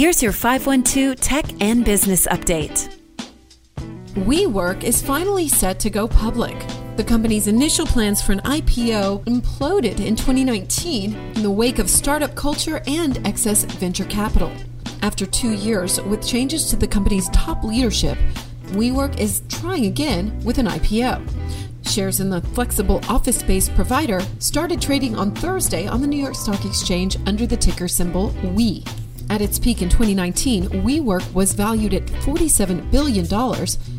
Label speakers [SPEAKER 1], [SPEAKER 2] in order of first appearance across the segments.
[SPEAKER 1] Here's your 512 Tech and Business Update.
[SPEAKER 2] WeWork is finally set to go public. The company's initial plans for an IPO imploded in 2019 in the wake of startup culture and excess venture capital. After two years with changes to the company's top leadership, WeWork is trying again with an IPO. Shares in the flexible office space provider started trading on Thursday on the New York Stock Exchange under the ticker symbol WE. At its peak in 2019, WeWork was valued at $47 billion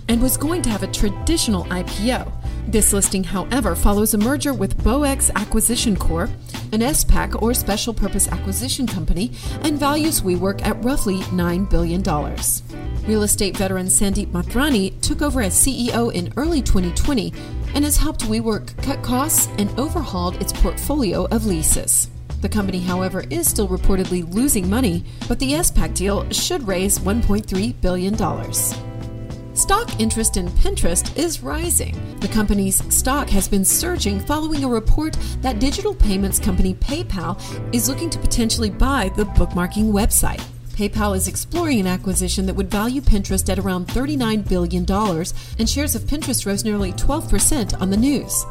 [SPEAKER 2] and was going to have a traditional IPO. This listing, however, follows a merger with BowX Acquisition Corp., an SPAC or special purpose acquisition company, and values WeWork at roughly $9 billion. Real estate veteran Sandeep Mathrani took over as CEO in early 2020 and has helped WeWork cut costs and overhauled its portfolio of leases. The company, however, is still reportedly losing money, but the SPAC deal should raise $1.3 billion. Stock interest in Pinterest is rising. The company's stock has been surging following a report that digital payments company PayPal is looking to potentially buy the bookmarking website. PayPal is exploring an acquisition that would value Pinterest at around $39 billion, and shares of Pinterest rose nearly 12% on the news.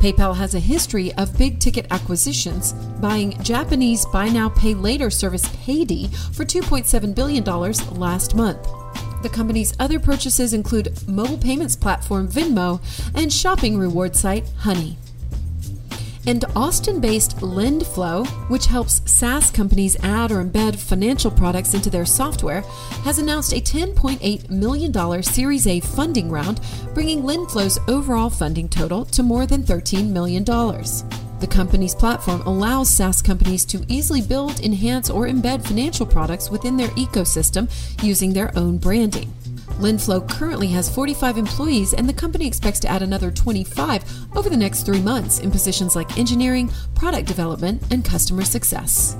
[SPEAKER 2] PayPal has a history of big ticket acquisitions, buying Japanese buy now pay later service Paidy for $2.7 billion last month. The company's other purchases include mobile payments platform Venmo and shopping reward site Honey. And Austin based LendFlow, which helps SaaS companies add or embed financial products into their software, has announced a $10.8 million Series A funding round, bringing LendFlow's overall funding total to more than $13 million. The company's platform allows SaaS companies to easily build, enhance, or embed financial products within their ecosystem using their own branding. LendFlow currently has 45 employees, and the company expects to add another 25 over the next three months in positions like engineering, product development, and customer success.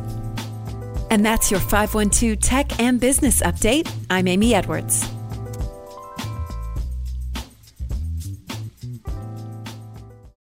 [SPEAKER 1] And that's your 512 Tech and Business Update. I'm Amy Edwards.